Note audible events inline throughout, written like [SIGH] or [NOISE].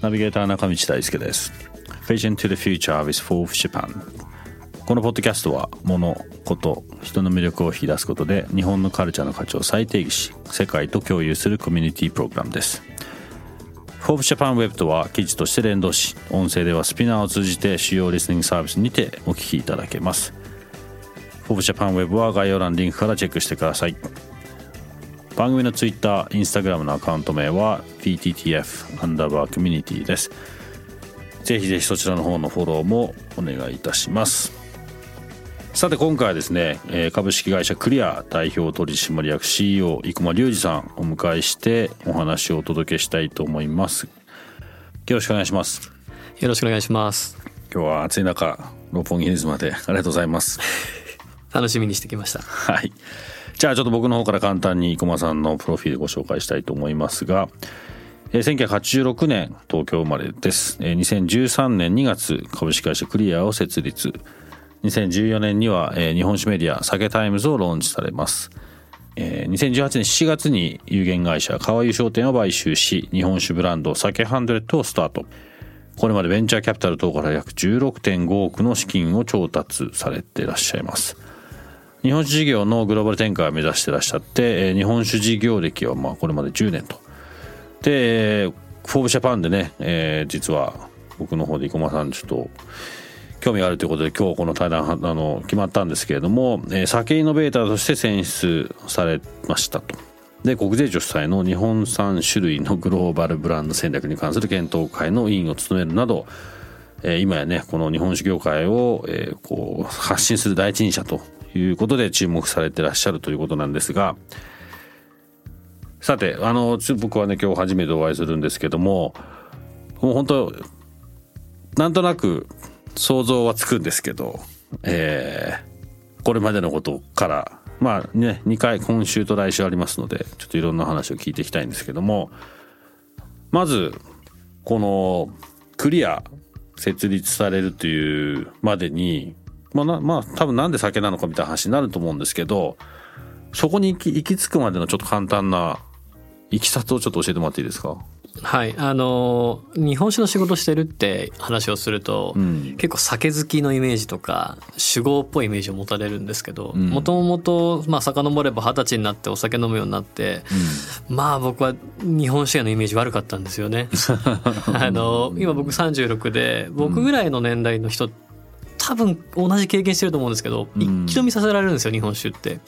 ナビゲーター中道大輔です。Vision to the Future with Forbes Japan このポッドキャストは物事人の魅力を引き出すことで日本のカルチャーの価値を再定義し世界と共有するコミュニティプログラムです。 Forbes Japan Web とは記事として連動し音声では SPINEAR を通じて主要リスニングサービスにてお聞きいただけます。 Forbes Japan Web は概要欄リンクからチェックしてください。番組の Twitter、Instagram のアカウント名は PTTF アンダーバーコミュニティです。ぜひぜひそちらの方のフォローもお願いいたします。さて今回はですね株式会社クリア代表取締役 CEO 生駒隆二さんお迎えしてお話をお届けしたいと思います。よろしくお願いします。よろしくお願いします。今日は暑い中六本木ヒルズまで。ありがとうございます。[LAUGHS] 楽しみにしてきました。はいじゃあちょっと僕の方から簡単に生駒さんのプロフィールご紹介したいと思いますが1986年東京生まれです2013年2月株式会社 Clear を設立2014年には、えー、日本酒メディア SAKETIMES をローンチされます。えー、2018年7月に有限会社川勇商店を買収し、日本酒ブランド SAKE HUNDRED をスタート。これまでベンチャーキャピタル等から約16.5億の資金を調達されていらっしゃいます。日本酒事業のグローバル展開を目指してらっしゃって、えー、日本酒事業歴はまあこれまで10年と。で、フォーブジャパンでね、えー、実は僕の方で生駒さんちょっと興味があるということで今日この対談あの決まったんですけれども、えー、酒イノベーターとして選出されましたと。で国税庁主催の日本産種類のグローバルブランド戦略に関する検討会の委員を務めるなど、えー、今やねこの日本酒業界を、えー、こう発信する第一人者ということで注目されてらっしゃるということなんですがさてあの僕はね今日初めてお会いするんですけどももう本当なんとなく想像はつくんですけど、えー、これまでのことからまあね2回今週と来週ありますのでちょっといろんな話を聞いていきたいんですけどもまずこのクリア設立されるというまでにまあなまあ多分なんで酒なのかみたいな話になると思うんですけどそこに行き行き着くまでのちょっと簡単ないきさつをちょっと教えてもらっていいですか？はい。あの日本酒の仕事してるって話をすると、うん、結構酒好きのイメージとか酒豪っぽいイメージを持たれるんですけどもともと遡れば二十歳になってお酒飲むようになって、うん、まあ僕は日本酒屋のイメージ悪かったんですよね。[LAUGHS] あの今僕36で僕ぐらいの年代の人多分同じ経験してると思うんですけど、一気飲みさせられるんですよ日本酒って。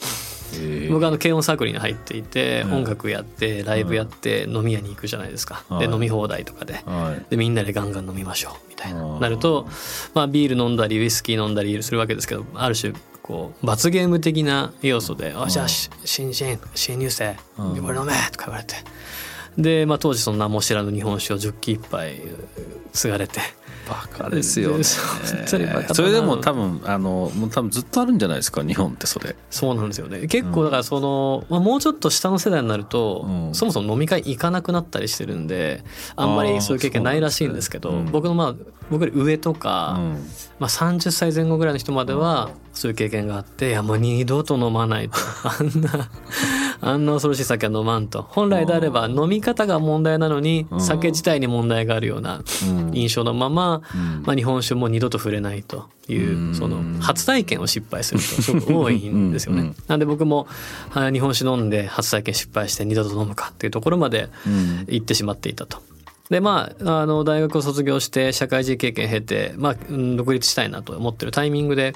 僕はあの軽音サークルに入っていて、音楽やってライブやって飲み屋に行くじゃないですか、で飲み放題とかで,、でみんなでガンガン飲みましょうみたいな。なると、まあ、ビール飲んだりウイスキー飲んだりするわけですけどある種こう罰ゲーム的な要素で「あじゃあ新人新入生これ飲め!」とか言われて。で、まあ、当時その名も知らぬ日本酒を10気一杯継がれて。バカですよね。それでも多分あのもう多分ずっとあるんじゃないですか日本ってそれ。そうなんですよね。結構だからその、まあ、もうちょっと下の世代になると、うん、そもそも飲み会行かなくなったりしてるんであんまりそういう経験ないらしいんですけど、ねうん、僕のまあ僕より上とか、うん、まあ、30歳前後ぐらいの人まではそういう経験があっていやもう二度と飲まないと。あんなあんな恐ろしい酒は飲まんと。本来であれば飲み方が問題なのに酒自体に問題があるような印象のまま、まあ、日本酒も二度と触れないというその初体験を失敗するとすごく多いんですよね。なんで僕も日本酒飲んで初体験失敗して二度と飲むかっていうところまで行ってしまっていたと。でまああの大学を卒業して社会人経験経て、まあ、独立したいなと思ってるタイミングで、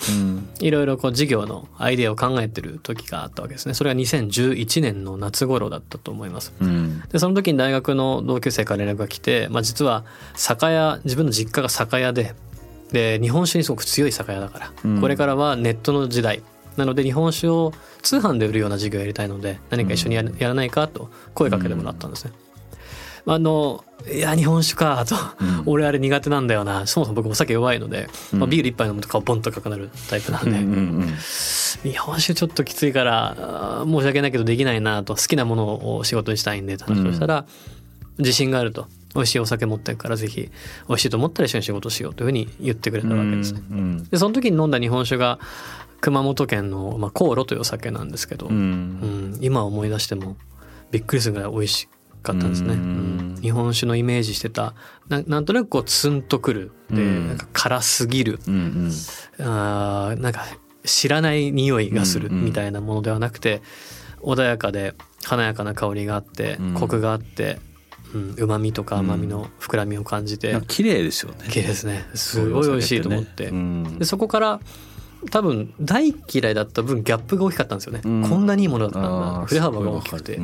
いろいろこう事業のアイデアを考えてる時があったわけですね。それが2011年の夏頃だったと思います。うん、でその時に大学の同級生から連絡が来て、まあ、実は酒屋自分の実家が酒屋でで日本酒にすごく強い酒屋だから、うん、これからはネットの時代。なので日本酒を通販で売るような事業をやりたいので何か一緒にやらないかと声かけてもらったんですね。あのいや日本酒かと、うん、俺あれ苦手なんだよな。そもそも僕お酒弱いので、うん、まあ、ビール一杯飲むと顔ボンと赤くなるタイプなんで、うんうんうん、日本酒ちょっときついから申し訳ないけどできないなと好きなものを仕事にしたいんでって話をしたら、自信があると。美味しいお酒持ってるからぜひ美味しいと思ったら一緒に仕事しようというふうに言ってくれたわけです。ね。でその時に飲んだ日本酒が熊本県の、まあ、香炉というお酒なんですけど、うん、今思い出してもびっくりするぐらい美味しかったんですね。うん、日本酒のイメージしてた。ななんとなくこうツンとくる。で、なんか辛すぎる、うんうん、あなんか知らない匂いがするみたいなものではなくて、穏やかで華やかな香りがあってコクがあってうま、みとか甘みの膨らみを感じて、うん、綺麗ですよね。綺麗ですね。すごい美味しいと思って、ね。うん、でそこから多分大嫌いだった分ギャップが大きかったんですよね、うん、こんなにいいものだったんだ。振れ幅が大きくて、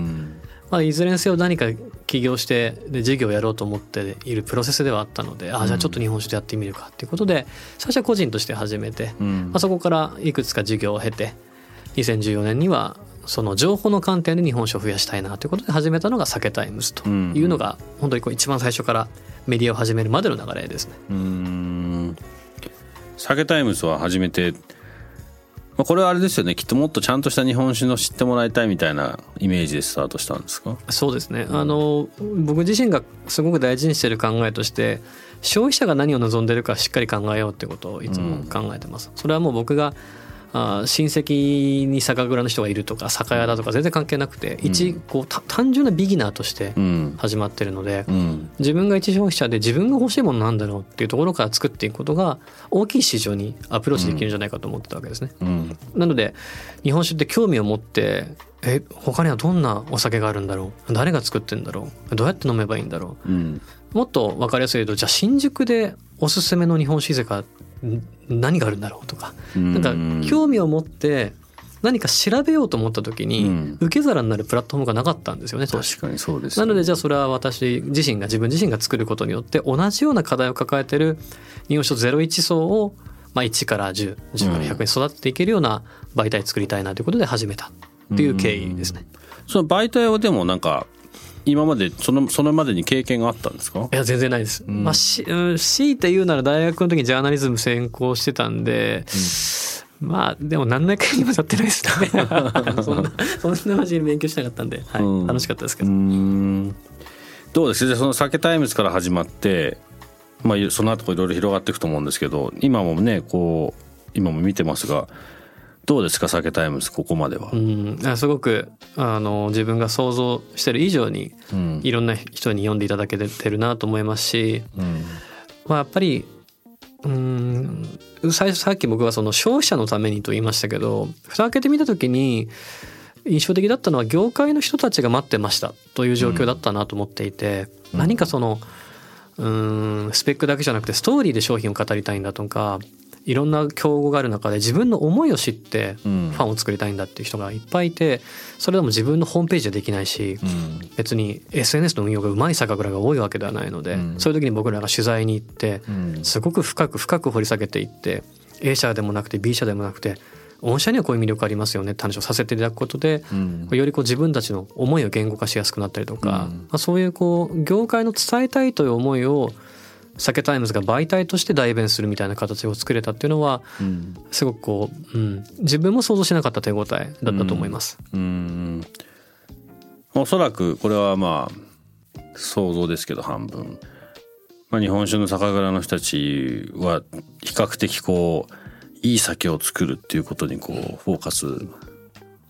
まあ、いずれにせよ何か起業してで事業をやろうと思っているプロセスではあったので、ああじゃあちょっと日本酒でやってみるかっていうことで最初は個人として始めて、まあ、そこからいくつか事業を経て2014年にはその情報の観点で日本酒を増やしたいなということで始めたのが「SAKETIMES」というのが本当にこう一番最初からメディアを始めるまでの流れですね。うん。 SAKETIMES は初めてこれはあれですよね。きっともっとちゃんとした日本酒の知ってもらいたいみたいなイメージでスタートしたんですか？そうですね。あの僕自身がすごく大事にしている考えとして消費者が何を望んでるかしっかり考えようってことをいつも考えてます。それはもう僕があ親戚に酒蔵の人がいるとか酒屋だとか全然関係なくて、うん、一こう単純なビギナーとして始まってるので、うん、自分が一消費者で自分が欲しいものなんだろうっていうところから作っていくことが大きい市場にアプローチできるんじゃないかと思ってたわけですね。うん、なので日本酒って興味を持ってえ他にはどんなお酒があるんだろう？誰が作ってんだろう？どうやって飲めばいいんだろう、もっと分かりやすいとじゃあ新宿でおすすめの日本酒居酒屋何があるんだろうとか。なんか興味を持って何か調べようと思った時に受け皿になるプラットフォームがなかったんですよね。確かに。そうです、ね、なのでじゃあそれは私自身が自分自身が作ることによって同じような課題を抱えてる日本書01層をまあ1から10、10から100に育てていけるような媒体作りたいなということで始めたっていう経緯ですね。その媒体はでもなんか今までそのそのまでに経験があったんですか？いや全然ないです、うん、まあし強いて言うなら大学の時にジャーナリズム専攻してたんで、うん、まあでも何年かにもやってないですね。[LAUGHS] そんなそんな真面目に勉強しなかったんで、はい、うん、楽しかったですけど。どうです？かその「SAKETIMES」から始まってまあその後いろいろ広がっていくと思うんですけど今もねこう今も見てますがどうですか SAKETIMES ここまでは？うん、すごくあの自分が想像してる以上に、うん、いろんな人に読んでいただけてるなと思いますし、うん、まあ、やっぱりうん最初さっき僕はその消費者のためにと言いましたけど蓋開けてみた時に印象的だったのは業界の人たちが待ってましたという状況だったなと思っていて、うん、何かそのうんスペックだけじゃなくてストーリーで商品を語りたいんだとかいろんな競合がある中で自分の思いを知ってファンを作りたいんだっていう人がいっぱいいてそれでも自分のホームページでできないし、別に SNS の運用がうまい酒蔵が多いわけではないので、そういう時に僕らが取材に行ってすごく深く深く掘り下げていって A 社でもなくて B 社でもなくて御社にはこういう魅力ありますよねって話をさせていただくことで、うん、よりこう自分たちの思いを言語化しやすくなったりとか、うん、まあ、そういうこう業界の伝えたいという思いを SAKETIMES が媒体として代弁するみたいな形を作れたっていうのは、うん、すごくこう、うん、自分も想像しなかった手応えだったと思います。うん、おそらくこれはまあ想像ですけど半分、まあ、日本酒の酒蔵の人たちは比較的こういい酒を作るっていうことにこうフォーカス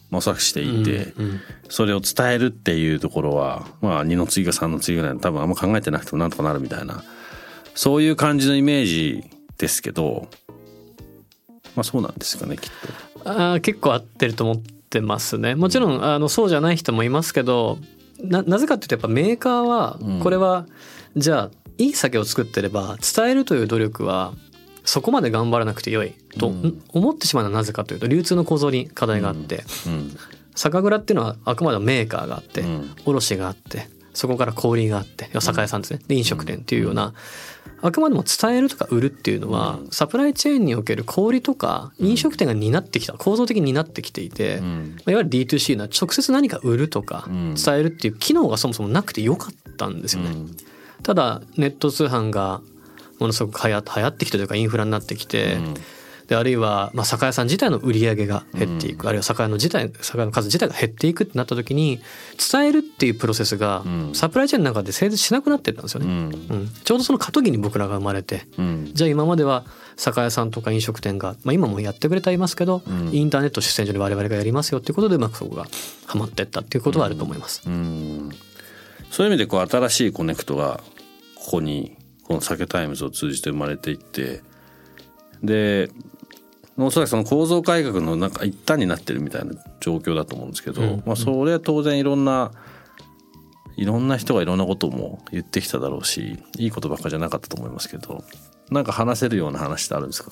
模索していて、うんうん、それを伝えるっていうところはまあ2の次か3の次ぐらい多分あんま考えてなくてもなんとかなるみたいなそういう感じのイメージですけどまあそうなんですかねきっと。あ結構合ってると思ってますね。もちろんあのそうじゃない人もいますけどななぜかっていうとやっぱメーカーはこれは、うん、じゃあいい酒を作ってれば伝えるという努力はそこまで頑張らなくてよいと思ってしまうのはなぜかというと流通の構造に課題があって、うん。うん、酒蔵っていうのはあくまでもメーカーがあって、卸があってそこから小売があって酒屋さんですね。で飲食店っていうようなあくまでも伝えるとか売るっていうのは、サプライチェーンにおける小売とか飲食店が担ってきた構造的に担ってきていて、いわゆる D2C の直接何か売るとか伝えるっていう機能がそもそもなくてよかったんですよね。ただネット通販がものすごく流行ってきてというかインフラになってきて、であるいは、まあ、酒屋さん自体の売り上げが減っていく、うん、あるいは酒屋の自体酒屋の数自体が減っていくってなった時に伝えるっていうプロセスがサプライチェーンの中で成立しなくなってたんですよね、うん。うん、ちょうどその過渡期に僕らが生まれて、じゃあ今までは酒屋さんとか飲食店が、まあ、今もやってくれてはいますけど、インターネット出店所で我々がやりますよっていうことでうまくそこがはまってったっていうことはあると思います。そういう意味でこう新しいコネクトがここにこの SAKETIMES を通じて生まれていってでおそらくその構造改革のなんか一端になってるみたいな状況だと思うんですけど、うん、まあ、それは当然いろんないろんな人がいろんなことも言ってきただろうしいいことばっかじゃなかったと思いますけどなんか話せるような話ってあるんですか？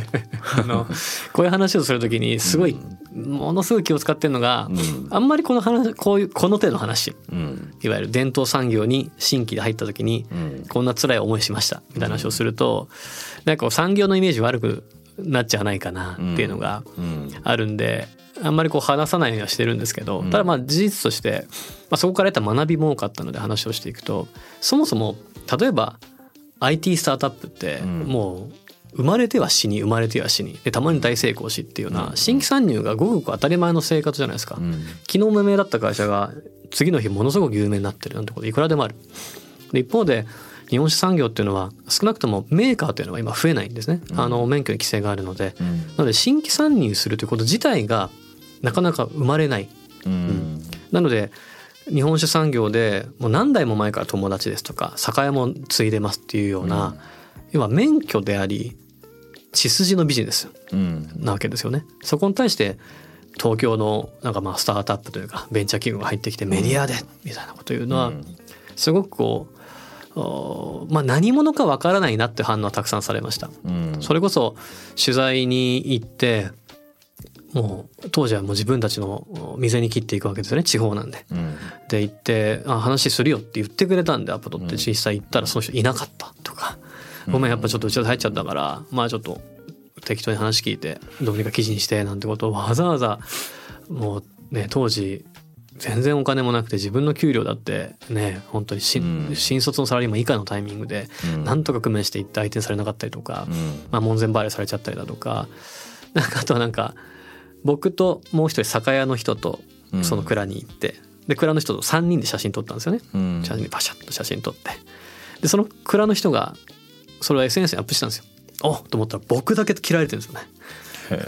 [LAUGHS] あのこういう話をするときにすごい、ものすごい気を使ってるのが、うん、あんまりこの話こういうこの手の話、うん、いわゆる伝統産業に新規で入った時に、うん、こんな辛い思いしましたみたいな話をすると、うん、なんか産業のイメージ悪くなっちゃわないかなっていうのがあるんで、あんまりこう話さないようにはしてるんですけど、ただまあ事実として、まあ、そこから得た学びも多かったので話をしていくとそもそも例えば IT スタートアップってもう生まれては死に生まれては死にでたまに大成功しっていうような新規参入がごくごく当たり前の生活じゃないですか、昨日無名だった会社が次の日ものすごく有名になってるなんてこといくらでもある。で一方で日本酒産業っていうのは少なくともメーカーというのは今増えないんですね、うん、あの免許に規制があるので、うん、なので新規参入するということ自体がなかなか生まれない、うん、なので日本酒産業でもう何代も前から友達ですとか酒屋も継いでますっていうような、要は免許であり血筋のビジネスなわけですよね。そこに対して東京のなんかまあスタートアップというかベンチャー企業が入ってきてメディアでみたいなこと言うのはすごくこうまあ、何者かわからないなって反応はたくさんされました、うん、それこそ取材に行ってもう当時はもう自分たちの店に切っていくわけですよね地方なんで。うん、で行ってあ「話するよ」って言ってくれたんでアポ取って実際行ったらその人いなかったとか「ごめんやっぱちょっと打ち合わせ入っちゃったからまあちょっと適当に話聞いてどうにか記事にして」なんてことをわざわざもうね当時全然お金もなくて自分の給料だってね本当にし、うん、新卒のサラリーマン以下のタイミングでなんとか工面していって相手にされなかったりとか、うん、まあ、門前払いされちゃったりだとか [LAUGHS] なんかあとはなんか僕ともう一人酒屋の人とその蔵に行って、で蔵の人と3人で写真撮ったんですよね、うん、写真パシャッと写真撮って。でその蔵の人がそれを SNS にアップしたんですよ。お。と思ったら僕だけ切られてるんですよね。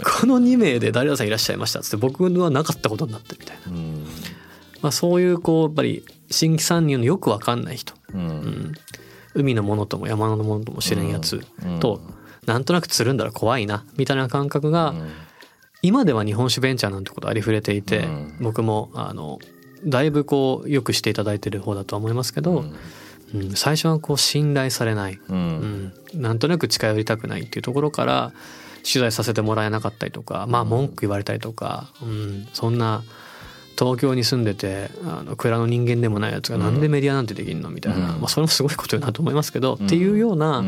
この2名で誰々さんいらっしゃいましたっつって僕はなかったことになってみたいな、まあ、そういうこうやっぱり新規参入のよく分かんない人、うん、うん、海のものとも山のものとも知れんやつと、なんとなくつるんだら怖いなみたいな感覚が、今では日本酒ベンチャーなんてことありふれていて、僕もあのだいぶこうよくしていただいてる方だとは思いますけど、うん、最初はこう信頼されない、うん、なんとなく近寄りたくないっていうところから取材させてもらえなかったりとかまあ文句言われたりとか、うん、そんな東京に住んでてあの蔵の人間でもないやつがなんでメディアなんてできんのみたいな、まあ、それもすごいことだと思いますけど、っていうような、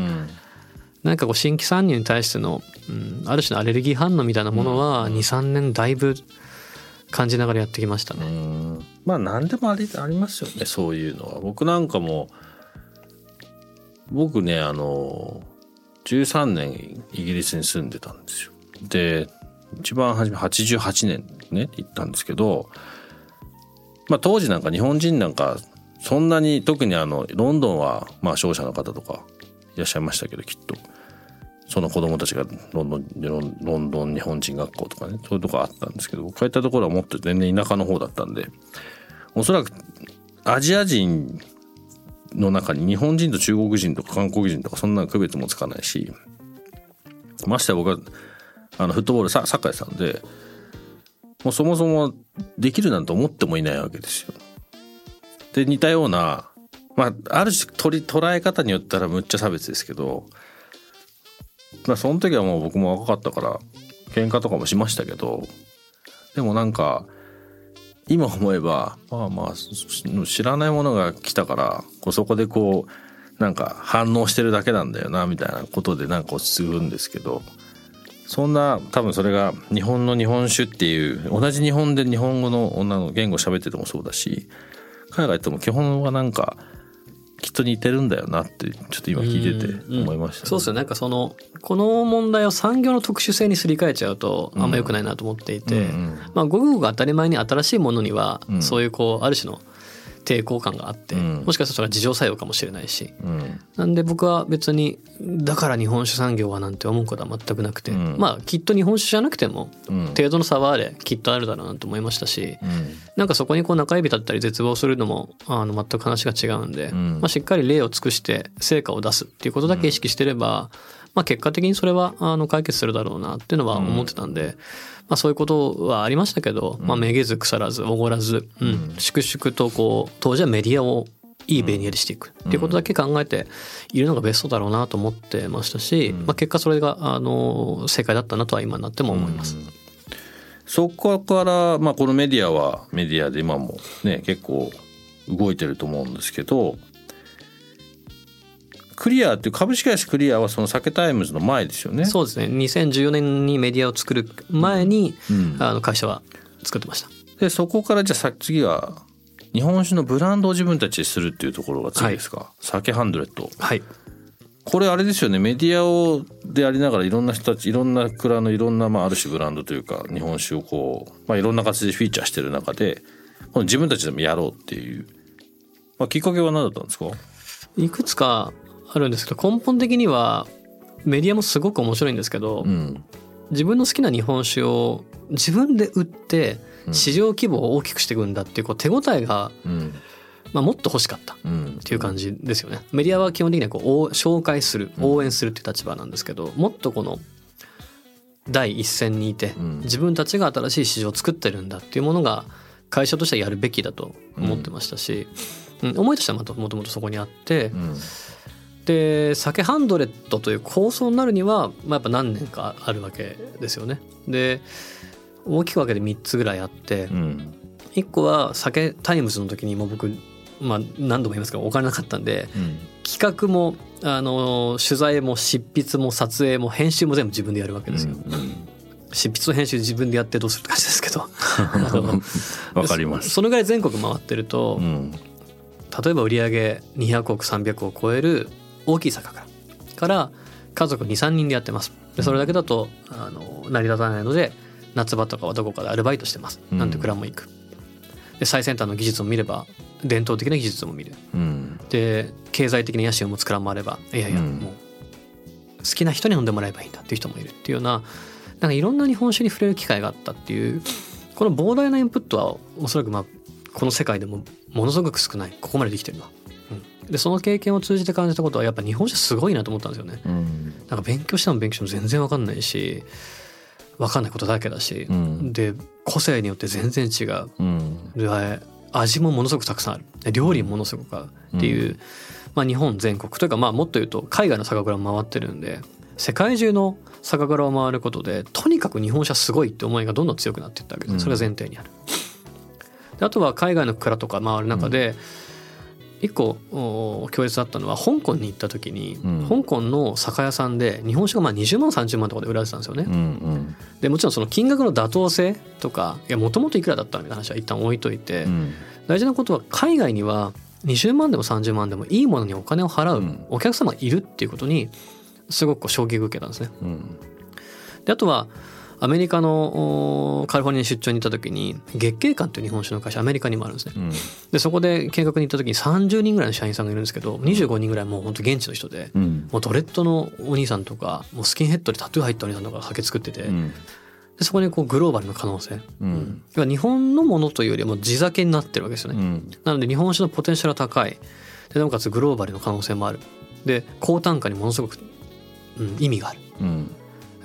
なんかこう新規参入に対しての、うん、ある種のアレルギー反応みたいなものは23年だいぶ感じながらやってきましたね。まあ何でもありありますよねそういうのは。僕なんかも僕ねあの13年イギリスに住んでたんですよ。で一番初め88年ね行ったんですけどまあ、当時なんか日本人なんかそんなに特にあのロンドンはまあ商社の方とかいらっしゃいましたけどきっと。その子供たちがロンドンロンドン日本人学校とかねそういうとこあったんですけど僕が行ったところはもっと全然田舎の方だったんでおそらくアジア人の中に日本人と中国人とか韓国人とかそんな区別もつかないしましてや僕はあのフットボールサッカーやってたんでもうそもそもできるなんて思ってもいないわけですよ。で似たようなまあある種取り捉え方によったらむっちゃ差別ですけどまあその時はもう僕も若かったから喧嘩とかもしましたけどでもなんか今思えばまあまあ知らないものが来たからこうそこでこうなんか反応してるだけなんだよなみたいなことでなんか落ち着くんですけどそんな多分それが日本の日本酒っていう同じ日本で日本語の女の言語喋っててもそうだし海外とも基本はなんかきっと似てるんだよなってちょっと今聞いてて思いました、ね。うんうん、そうですよなんかそのこの問題を産業の特殊性にすり替えちゃうとあんま良くないなと思っていて、うんうん。うん、まあごくごく当たり前に新しいものにはそういうこうある種の抵抗感があって、うん、もしかしたらそれは自浄作用かもしれないし、うん、なんで僕は別にだから日本酒産業はなんて思うことは全くなくて、うん、まあきっと日本酒じゃなくても程度の差はあれきっとあるだろうなと思いましたし、うん、なんかそこにこう中指だったり絶望するのもあの全く話が違うんで、まあ、しっかり例を尽くして成果を出すっていうことだけ意識してれば、まあ、結果的にそれはあの解決するだろうなっていうのは思ってたんで、まあ、そういうことはありましたけど、まあ、めげず腐らずおごらず、うん、粛々とこう当時はメディアをいいベニヤでしていく。っていうことだけ考えているのがベストだろうなと思ってましたし、まあ、結果それがあの正解だったなとは今になっても思います。そこから、まあ、このメディアはメディアで今もね結構動いてると思うんですけど Clear っていう株式会社 Clear はその SAKETIMES の前ですよね。そうですね。2014年にメディアを作る前に、うん、あの会社は作ってました。でそこからじゃあ次は日本酒のブランドを自分たちでするっていうところが次ですか？はい、 SAKE HUNDRED。はい。これあれですよねメディアをでありながらいろんな人たちいろんな蔵のいろんなまあある種ブランドというか日本酒をこう、まあ、いろんな形でフィーチャーしてる中でこの自分たちでもやろうっていう、まあ、きっかけは何だったんですか？いくつかあるんですけど根本的にはメディアもすごく面白いんですけど、うん、自分の好きな日本酒を自分で売って市場規模を大きくしていくんだっていうこう手応えが、うん、まあ、もっと欲しかったっていう感じですよね。メディアは基本的にはこう紹介する応援するっていう立場なんですけどもっとこの第一線にいて自分たちが新しい市場を作ってるんだっていうものが会社としてはやるべきだと思ってましたし、うん、思いとしてはもともとそこにあって。うんで SAKE HUNDRED という構想になるには、まあ、やっぱ何年かあるわけですよね。で大きく分けて3つぐらいあって、うん、1個は SAKETIMES の時にもう僕、まあ、何度も言いますけどお金なかったんで、うん、企画もあの取材も執筆も撮影も編集も全部自分でやるわけですよ。うんうん。執筆と編集自分でやってどうするって感じですけど。[LAUGHS] わかります。そのぐらい全国回ってると、うん、例えば売上200億300億を超える大きい酒蔵から家族23人でやってます。でそれだけだとあの成り立たないので夏場とかはどこかでアルバイトしてます、なんて蔵も行く。で最先端の技術を見れば伝統的な技術も見る、うん、で経済的な野心を持つ蔵もあればいやいや、もう好きな人に飲んでもらえばいいんだっていう人もいるっていうようななんかいろんな日本酒に触れる機会があったっていうこの膨大なインプットはおそらくまあこの世界でもものすごく少ない。ここまでできてるのはでその経験を通じて感じたことはやっぱ日本酒すごいなと思ったんですよね。うん、なんか勉強しても勉強しても全然わかんないし分かんないことだらけだし、うん、で個性によって全然違う、うん、で味もものすごくたくさんある。料理もものすごくあるっていう、まあ、日本全国。というかまあもっと言うと海外の酒蔵も回ってるんで世界中の酒蔵を回ることでとにかく日本車すごいって思いがどんどん強くなっていったわけですそれが前提にある。であとは海外の蔵とか回る中で、一個強烈だったのは香港に行った時に、うん、香港の酒屋さんで日本酒がまあ20万30万とかで売られてたんですよね。うんうん、でもちろんその金額の妥当性とかいやもともといくらだったみたいな話は一旦置いといて、うん、大事なことは海外には20万でも30万でもいいものにお金を払うお客様がいるっていうことにすごく衝撃を受けたんですね。であとはアメリカのカリフォルニアに出張に行った時に月経館という日本酒の会社アメリカにもあるんですね、うん、でそこで見学に行った時に30人ぐらいの社員さんがいるんですけど25人ぐらいもう本当現地の人で、うん、もうドレッドのお兄さんとかもうスキンヘッドでタトゥー入ったお兄さんとか酒作ってて、うん、でそこにこうグローバルの可能性、うん、日本のものというよりも地酒になってるわけですよね、なので日本酒のポテンシャルは高い。でなおかつグローバルの可能性もある。で高単価にものすごく、うん、意味がある、うん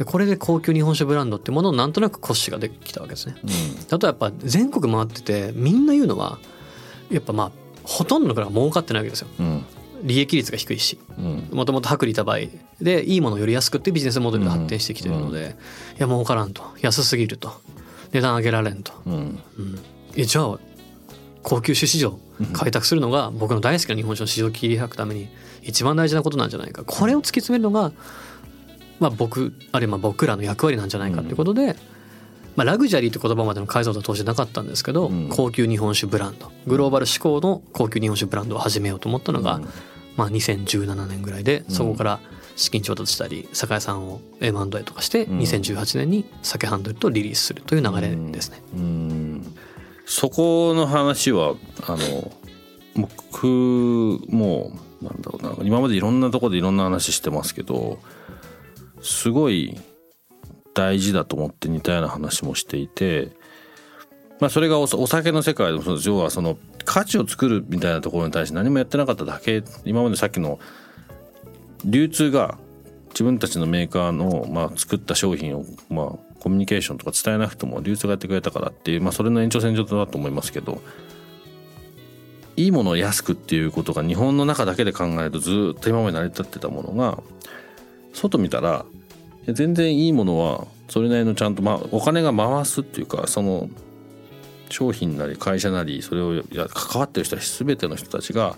これで高級日本酒ブランドってものをなんとなく骨子ができたわけですね。うん、あとやっぱ全国回っててみんな言うのはやっぱまあほとんどの蔵は儲かってないわけですよ。うん。利益率が低いし。もともと薄利多売でいいものをより安くってビジネスモデルで発展してきてるので、うん、いや儲からんと。安すぎると。値段上げられんと、うん。うん、えじゃあ高級種市場開拓するのが僕の大好きな日本酒の市場を切り開くために一番大事なことなんじゃないか。これを突き詰めるのが、まあ、僕あるいは僕らの役割なんじゃないかということで、まあ、ラグジュアリーって言葉までの解像度は当時なかったんですけど、高級日本酒ブランドグローバル志向の高級日本酒ブランドを始めようと思ったのが、まあ、2017年ぐらいでそこから資金調達したり酒屋さんを M&A とかして2018年に酒ハンドルとリリースするという流れですね。そこの話はあの僕もなんだろうな今までいろんなとこでいろんな話してますけどすごい大事だと思って似たような話もしていて、まあ、それがお酒の世界でも要はその価値を作るみたいなところに対して何もやってなかっただけ。今までさっきの流通が自分たちのメーカーの、まあ、作った商品を、まあ、コミュニケーションとか伝えなくても流通がやってくれたからっていう、まあ、それの延長線上だと思いますけどいいものを安くっていうことが日本の中だけで考えるとずっと今まで成り立ってたものが外見たら全然いいものはそれなりのちゃんと、まあ、お金が回すっていうかその商品なり会社なりそれをや関わってる人たち全ての人たちが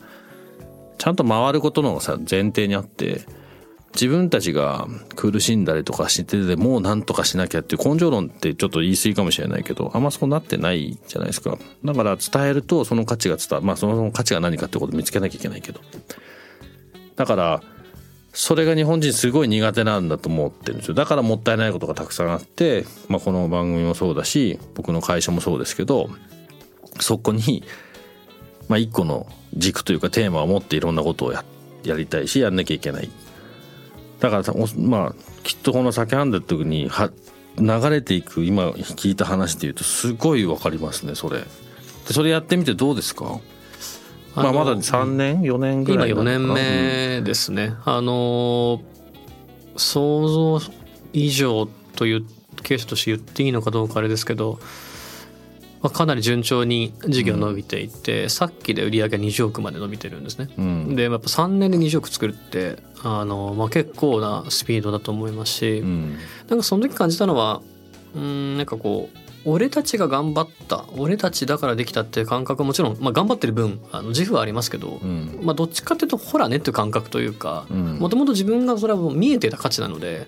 ちゃんと回ることのさ前提にあって自分たちが苦しんだりとかしててもう何とかしなきゃっていう根性論ってちょっと言い過ぎかもしれないけどあんまそうなってないじゃないですか。だから伝えるとその価値が伝わる。まあその価値が何かってことを見つけなきゃいけないけど。だからそれが日本人すごい苦手なんだと思ってるんですよ。だからもったいないことがたくさんあって、まあ、この番組もそうだし僕の会社もそうですけどそこにまあ一個の軸というかテーマを持っていろんなことをややりたいしやんなきゃいけない。だからまあきっとこの酒ハンデって時には流れていく今聞いた話でいうとすごい分かりますねそれ。でそれやってみてどうですか？まあまだ3年4年ぐらい今4年目ですね、あの想像以上というケースとして言っていいのかどうかあれですけどまあ、かなり順調に事業伸びていて、うん、さっきで売り上げ20億まで伸びてるんですね。うん、でやっぱ3年で20億作るってあの、まあ、結構なスピードだと思いますし、うん、なんかその時感じたのはうんなんかこう俺たちが頑張った俺たちだからできたっていう感覚はもちろん、まあ、頑張ってる分あの自負はありますけど、うん、まあ、どっちかっていうとほらねっていう感覚というかもともと自分がそれはもう見えてた価値なので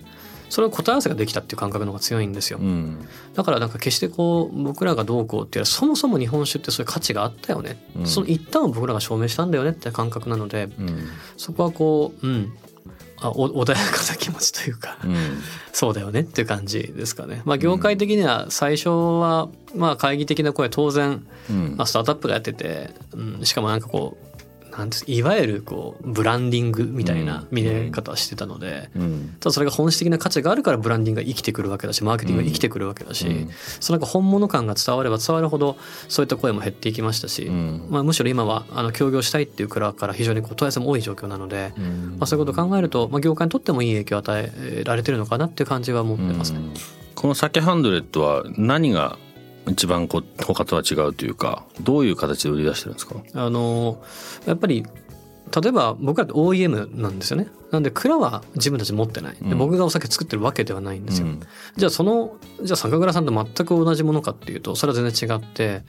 それを答え合わせができたっていう感覚の方が強いんですよ、うん、だからなんか決してこう僕らがどうこうっていうそもそも日本酒ってそういう価値があったよね、うん、その一旦を僕らが証明したんだよねって感覚なので、うん、そこはこううん。あ穏やかな気持ちというか、うん、そうだよねっていう感じですかね。まあ業界的には最初はまあ懐疑的な声当然、まあ、スタートアップがやってて、うん、しかもなんかこうなんですいわゆるこうブランディングみたいな見え方してたので、うん、ただそれが本質的な価値があるからブランディングが生きてくるわけだしマーケティングが生きてくるわけだし、うん、そのなんか本物感が伝われば伝わるほどそういった声も減っていきましたし、うん、まあ、むしろ今はあの協業したいっていう蔵から非常にこう問い合わせも多い状況なので、まあ、そういうことを考えると、まあ、業界にとってもいい影響を与えられてるのかなっていう感じは持ってますね。この酒ハンドレットは何が一番こ他とは違うというかどういう形で売り出してるんですか？あのやっぱり例えば僕らって OEM なんですよね。なんで蔵は自分たち持ってない。で僕がお酒作ってるわけではないんですよ、うん、じゃあそのじゃあ酒蔵さんと全く同じものかっていうとそれは全然違って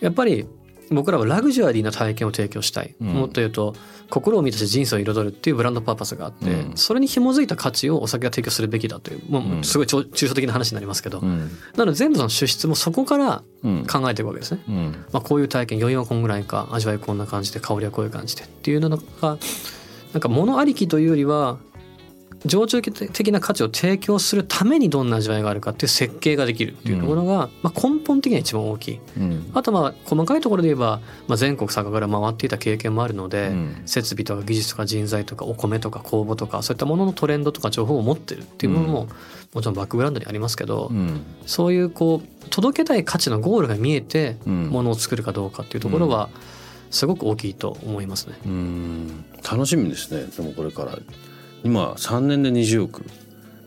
やっぱり僕らはラグジュアリーな体験を提供したい、うん、もっと言うと心を満たして人生を彩るっていうブランドパーパスがあって、うん、それに紐づいた価値をお酒が提供するべきだというもうすごい抽象的な話になりますけど、うん、なので全部その出資もそこから考えていくわけですね、まあ、こういう体験余韻はこんぐらいか味わいこんな感じで香りはこういう感じでっていうのがなんか物ありきというよりは情緒的な価値を提供するためにどんな味わいがあるかっていう設計ができるっていうところが、まあ、根本的には一番大きい、うん、あとまあ細かいところで言えば、まあ、全国酒蔵回っていた経験もあるので、うん、設備とか技術とか人材とかお米とか酵母とかそういったもののトレンドとか情報を持ってるっていうものも、もちろんバックグラウンドにありますけど、うん、そういうこう届けたい価値のゴールが見えてものを作るかどうかっていうところはすごく大きいと思いますね。楽しみですね。でもこれから今3年で20億。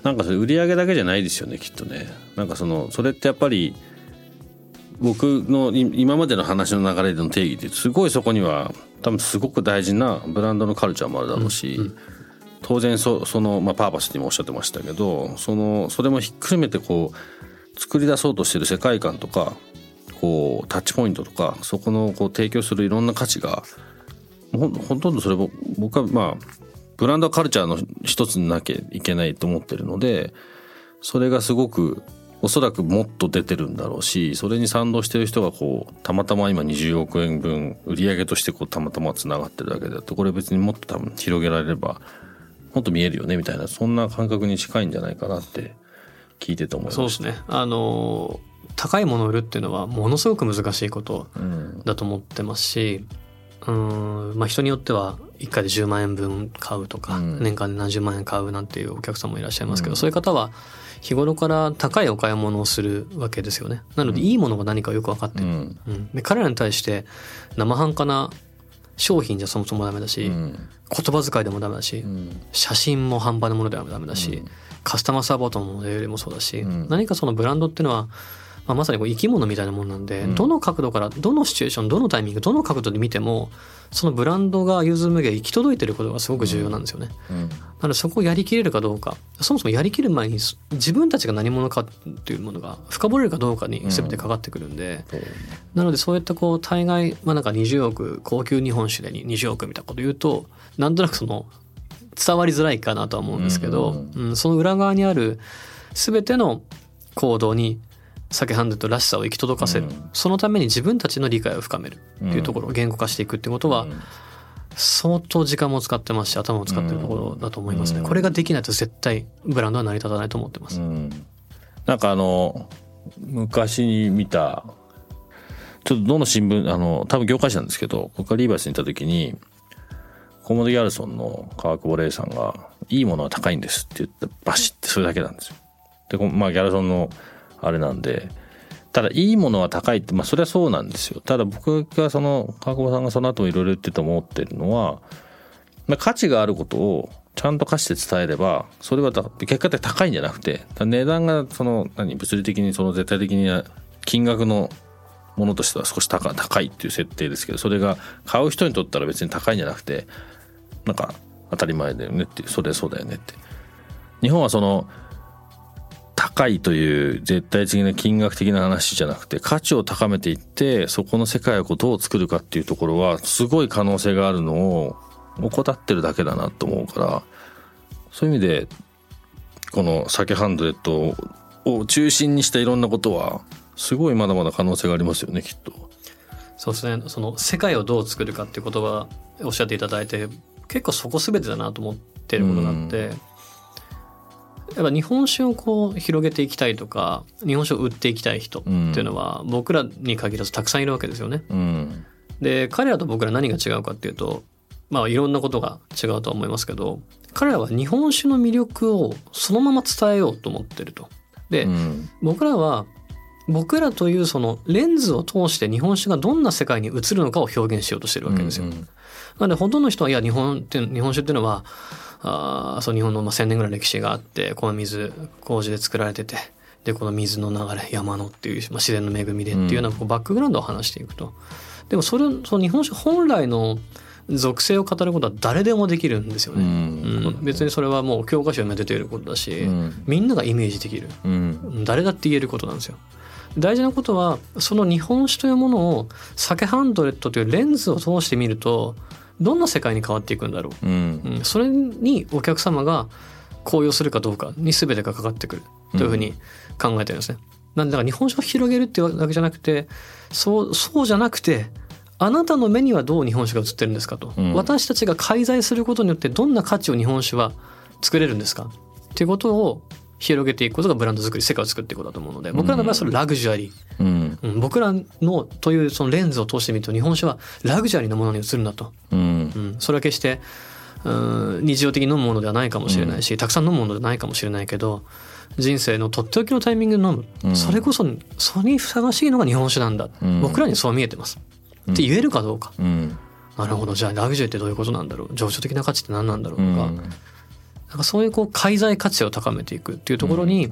なんかそれ売り上げだけじゃないですよねきっとね。なんかそのそれってやっぱり僕の今までの話の流れでの定義ってすごいそこには多分すごく大事なブランドのカルチャーもあるだろうし、うんうん、当然そその、まあ、パーパスにもおっしゃってましたけどそのそれもひっくるめてこう作り出そうとしてる世界観とかこうタッチポイントとかそこのこう提供するいろんな価値がほほとんどそれも僕はまあブランドカルチャーの一つになきゃいけないと思ってるのでそれがすごくおそらくもっと出てるんだろうしそれに賛同してる人がこうたまたま今20億円分売り上げとしてこうたまたまつながってるだけだとこれ別にもっと多分広げられればもっと見えるよねみたいなそんな感覚に近いんじゃないかなって聞いてて思いますそうですね。あの高いものを売るっていうのはものすごく難しいことだと思ってますし、うん、まあ人によっては1回で10万円分買うとか、うん、年間で何十万円買うなんていうお客さんもいらっしゃいますけど、うん、そういう方は日頃から高いお買い物をするわけですよね。なのでいいものが何かよく分かってる。うん、で彼らに対して生半可な商品じゃそもそもダメだし、うん、言葉遣いでもダメだし、うん、写真も半端なものではダメだし、うん、カスタマーサポートのモデルもそうだし、何かそのブランドっていうのはまあ、まさにこう生き物みたいなもんなんで、うん、どの角度からどのシチュエーションどのタイミングどの角度で見てもそのブランドが融通無碍行き届いてることがすごく重要なんですよね。うん、なのでそこをやりきれるかどうかそもそもやりきる前に自分たちが何者かっていうものが深掘れるかどうかに全てかかってくるんで、うん、なのでそういったこう大概まあなんか20億高級日本酒で20億みたいなこと言うとなんとなくその伝わりづらいかなとは思うんですけど、うん、その裏側にある全ての行動に酒ハンドとらしさを行き届かせる、うん、そのために自分たちの理解を深めるっていうところを言語化していくってことは、相当時間も使ってますし頭も使ってるところだと思いますね、これができないと絶対ブランドは成り立たないと思ってます、なんかあの昔に見たちょっとどの新聞あの多分業界誌なんですけど僕がリーバイスに行った時にコモデ・ギャルソンの川久保玲さんが「いいものは高いんです」って言ってバシッてそれだけなんですよ。でまあギャルソンのあれなんでただいいものは高いってまあそれはそうなんですよ。ただ僕がその川久保さんがその後もいろいろ言ってて思ってるのは、まあ、価値があることをちゃんと価値で伝えればそれは結果的高いんじゃなくて値段がその何物理的にその絶対的に金額のものとしては少し高高いっていう設定ですけどそれが買う人にとったら別に高いんじゃなくてなんか当たり前だよねっていうそれそうだよねって。日本はその高いという絶対的な金額的な話じゃなくて価値を高めていってそこの世界をどう作るかっていうところはすごい可能性があるのを怠ってるだけだなと思うからそういう意味でこの酒ハンドレットを中心にしたいろんなことはすごいまだまだ可能性がありますよねきっと。そうですねその世界をどう作るかっていう言葉おっしゃっていただいて結構そこ全てだなと思ってることがあって、やっぱ日本酒をこう広げていきたいとか日本酒を売っていきたい人っていうのは僕らに限らずたくさんいるわけですよね。うん、で彼らと僕ら何が違うかっていうとまあいろんなことが違うとは思いますけど彼らは日本酒の魅力をそのまま伝えようと思ってると。で、うん、僕らは僕らというそのレンズを通して日本酒がどんな世界に映るのかを表現しようとしてるわけですよ。うんうん、なのでほとんどの人はいや日本って日本酒っていうのはあそう日本のまあ1,000年ぐらい歴史があってこの水麹で作られててでこの水の流れ山のっていう、まあ、自然の恵みでっていうようなこうバックグラウンドを話していくと。でもそれその日本酒本来の属性を語ることは誰でもできるんですよね。うん、別にそれはもう教科書に出ていることだし、うん、みんながイメージできる、うん、誰だって言えることなんですよ。大事なことはその日本酒というものを酒ハンドレットというレンズを通してみるとどんな世界に変わっていくんだろう、うん、それにお客様が高揚するかどうかに全てがかかってくる。というふうに考えてるんですね。なんでだから日本酒を広げるっていうわけじゃなくてそうそうじゃなくてあなたの目にはどう日本酒が映ってるんですかと、うん、私たちが介在することによってどんな価値を日本酒は作れるんですか。っていうことを広げていくことがブランド作り世界を作っていくことだと思うので僕らの場合はそれラグジュアリー、うん。うん、僕らのというそのレンズを通してみると日本酒はラグジュアリーなものに映るんだと、うん、それは決してうん日常的に飲むものではないかもしれないし、たくさん飲むものではないかもしれないけど人生のとっておきのタイミングで飲む、それこそそれにふさわしいのが日本酒なんだ、僕らにそう見えてます、って言えるかどうか、なるほど。じゃあラグジュアリーってどういうことなんだろう。情緒的な価値って何なんだろうとか、なんかそういうこう介在価値を高めていくっていうところに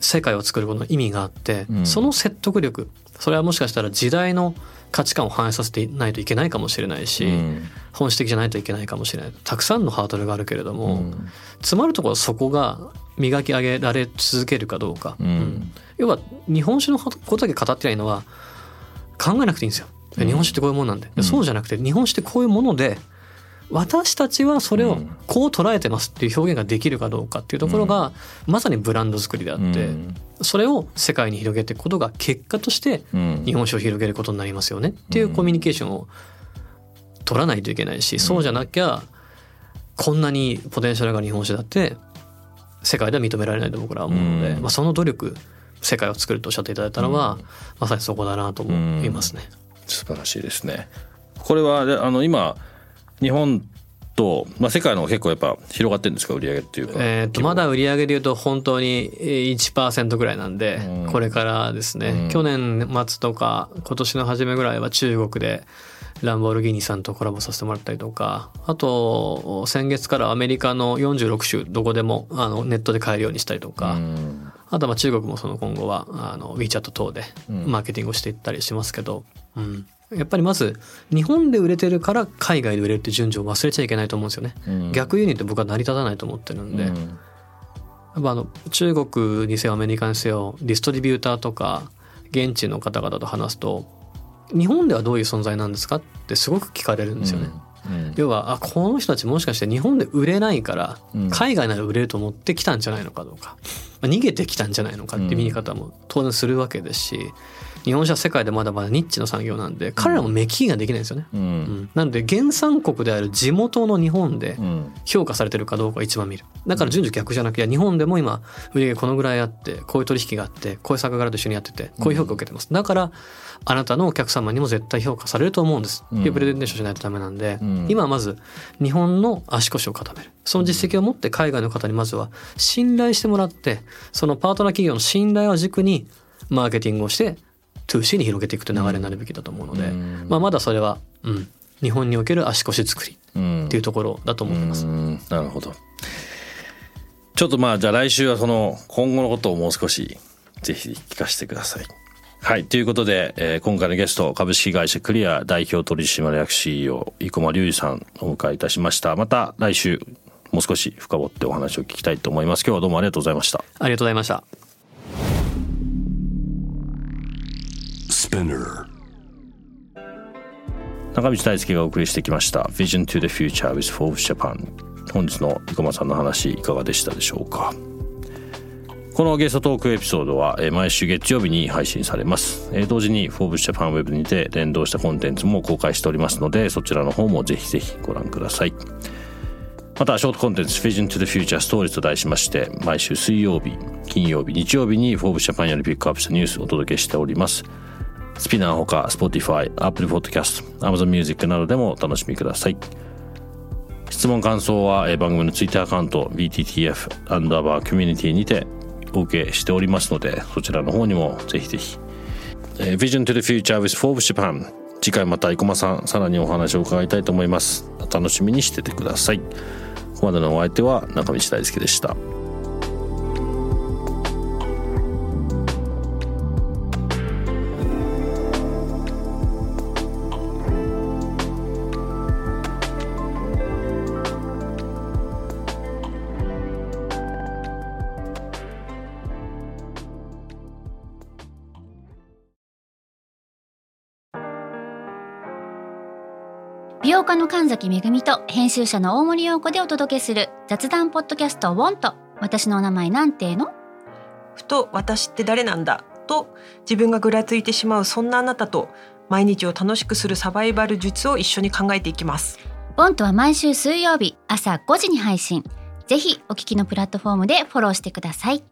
世界を作ることの意味があって、うん、その説得力それはもしかしたら時代の価値観を反映させていないといけないかもしれないし、うん、本質的じゃないといけないかもしれない。たくさんのハードルがあるけれども、うん、詰まるところそこが磨き上げられ続けるかどうか、うん、要は日本酒のことだけ語ってないのは考えなくていいんですよ。日本酒ってこういうものなんで、うん、そうじゃなくて日本酒ってこういうもので私たちはそれをこう捉えてますっていう表現ができるかどうかっていうところがまさにブランド作りであってそれを世界に広げていくことが結果として日本酒を広げることになりますよね。っていうコミュニケーションを取らないといけないしそうじゃなきゃこんなにポテンシャルが日本酒だって世界では認められないと僕らは思うので、まあ、その努力世界を作るとおっしゃっていただいたのは、まさにそこだなと思いますね。素晴らしいですね。これはあの今日本と、まあ、世界の結構やっぱ広がってるんですか売上っていうか。えっ、とまだ売上でいうと本当に1%ぐらいなんで、うん、これからですね、うん、去年末とか今年の初めぐらいは中国でランボルギーニさんとコラボさせてもらったりとかあと先月からアメリカの46州どこでもあのネットで買えるようにしたりとか、うん、あとは中国もその今後はあの WeChat 等でマーケティングをしていったりしますけど、うん、やっぱりまず日本で売れてるから海外で売れるって順序を忘れちゃいけないと思うんですよね、うん、逆輸入って僕は成り立たないと思ってるんで、うん、やっぱあの中国にせよアメリカにせよディストリビューターとか現地の方々と話すと日本ではどういう存在なんですかってすごく聞かれるんですよね。うん、要はあこの人たちもしかして日本で売れないから海外なら売れると思ってきたんじゃないのかどうか、まあ、逃げてきたんじゃないのかって見方も当然するわけですし日本車は世界でまだまだニッチの産業なんで彼らも目利きができないんですよね、うん。うん、なので原産国である地元の日本で評価されてるかどうか一番見る。だから順序逆じゃなくて日本でも今売上このぐらいあってこういう取引があってこういう酒蔵と一緒にやっててこういう評価を受けてます。だからあなたのお客様にも絶対評価されると思うんです。っていうプレゼンテーションしないとダメなんで、今はまず日本の足腰を固める。その実績を持って海外の方にまずは信頼してもらってそのパートナー企業の信頼を軸にマーケティングをして 2C に広げていくという流れになるべきだと思うので、まあ、まだそれは、うん、日本における足腰作りっていうところだと思ってます。なるほどちょっとまあじゃあ来週はその今後のことをもう少しぜひ聞かせてください。はい。ということで、えー、今回のゲスト、株式会社クリア代表取締役 CEO、生駒隆二さんお迎えいたしました。また来週、もう少し深掘ってお話を聞きたいと思います。今日はどうもありがとうございました。ありがとうございました。中道大輔がお送りしてきました Vision to the Future with Forbes Japan 本日の生駒さんの話いかがでしたでしょうかこのゲストトークエピソードは毎週月曜日に配信されます。同時に Forbes Japan Web にて連動したコンテンツも公開しておりますので、そちらの方もぜひぜひご覧ください。また、ショートコンテンツ Vision to the Future Stories と題しまして、毎週水曜日、金曜日、日曜日に Forbes Japan よりピックアップしたニュースをお届けしております。スピナーほか Spotify、Apple Podcast、Amazon Music などでもお楽しみください。質問感想は番組の Twitter アカウント BTTF アンダーバーコミュニティにてお受けしておりますのでそちらの方にもぜひぜひ、Vision to the Future with Forbes Japan 次回また生駒さんさらにお話を伺いたいと思います。楽しみにしててください。ここまでのお相手は中道大輔でした。家の神崎めぐみと編集者の大森洋子でお届けする雑談ポッドキャストウォンと私の名前なんての？ふと私って誰なんだ？と自分がぐらついてしまうそんなあなたと毎日を楽しくするサバイバル術を一緒に考えていきます。ボントは毎週水曜日朝5時に配信。ぜひお聞きのプラットフォームでフォローしてください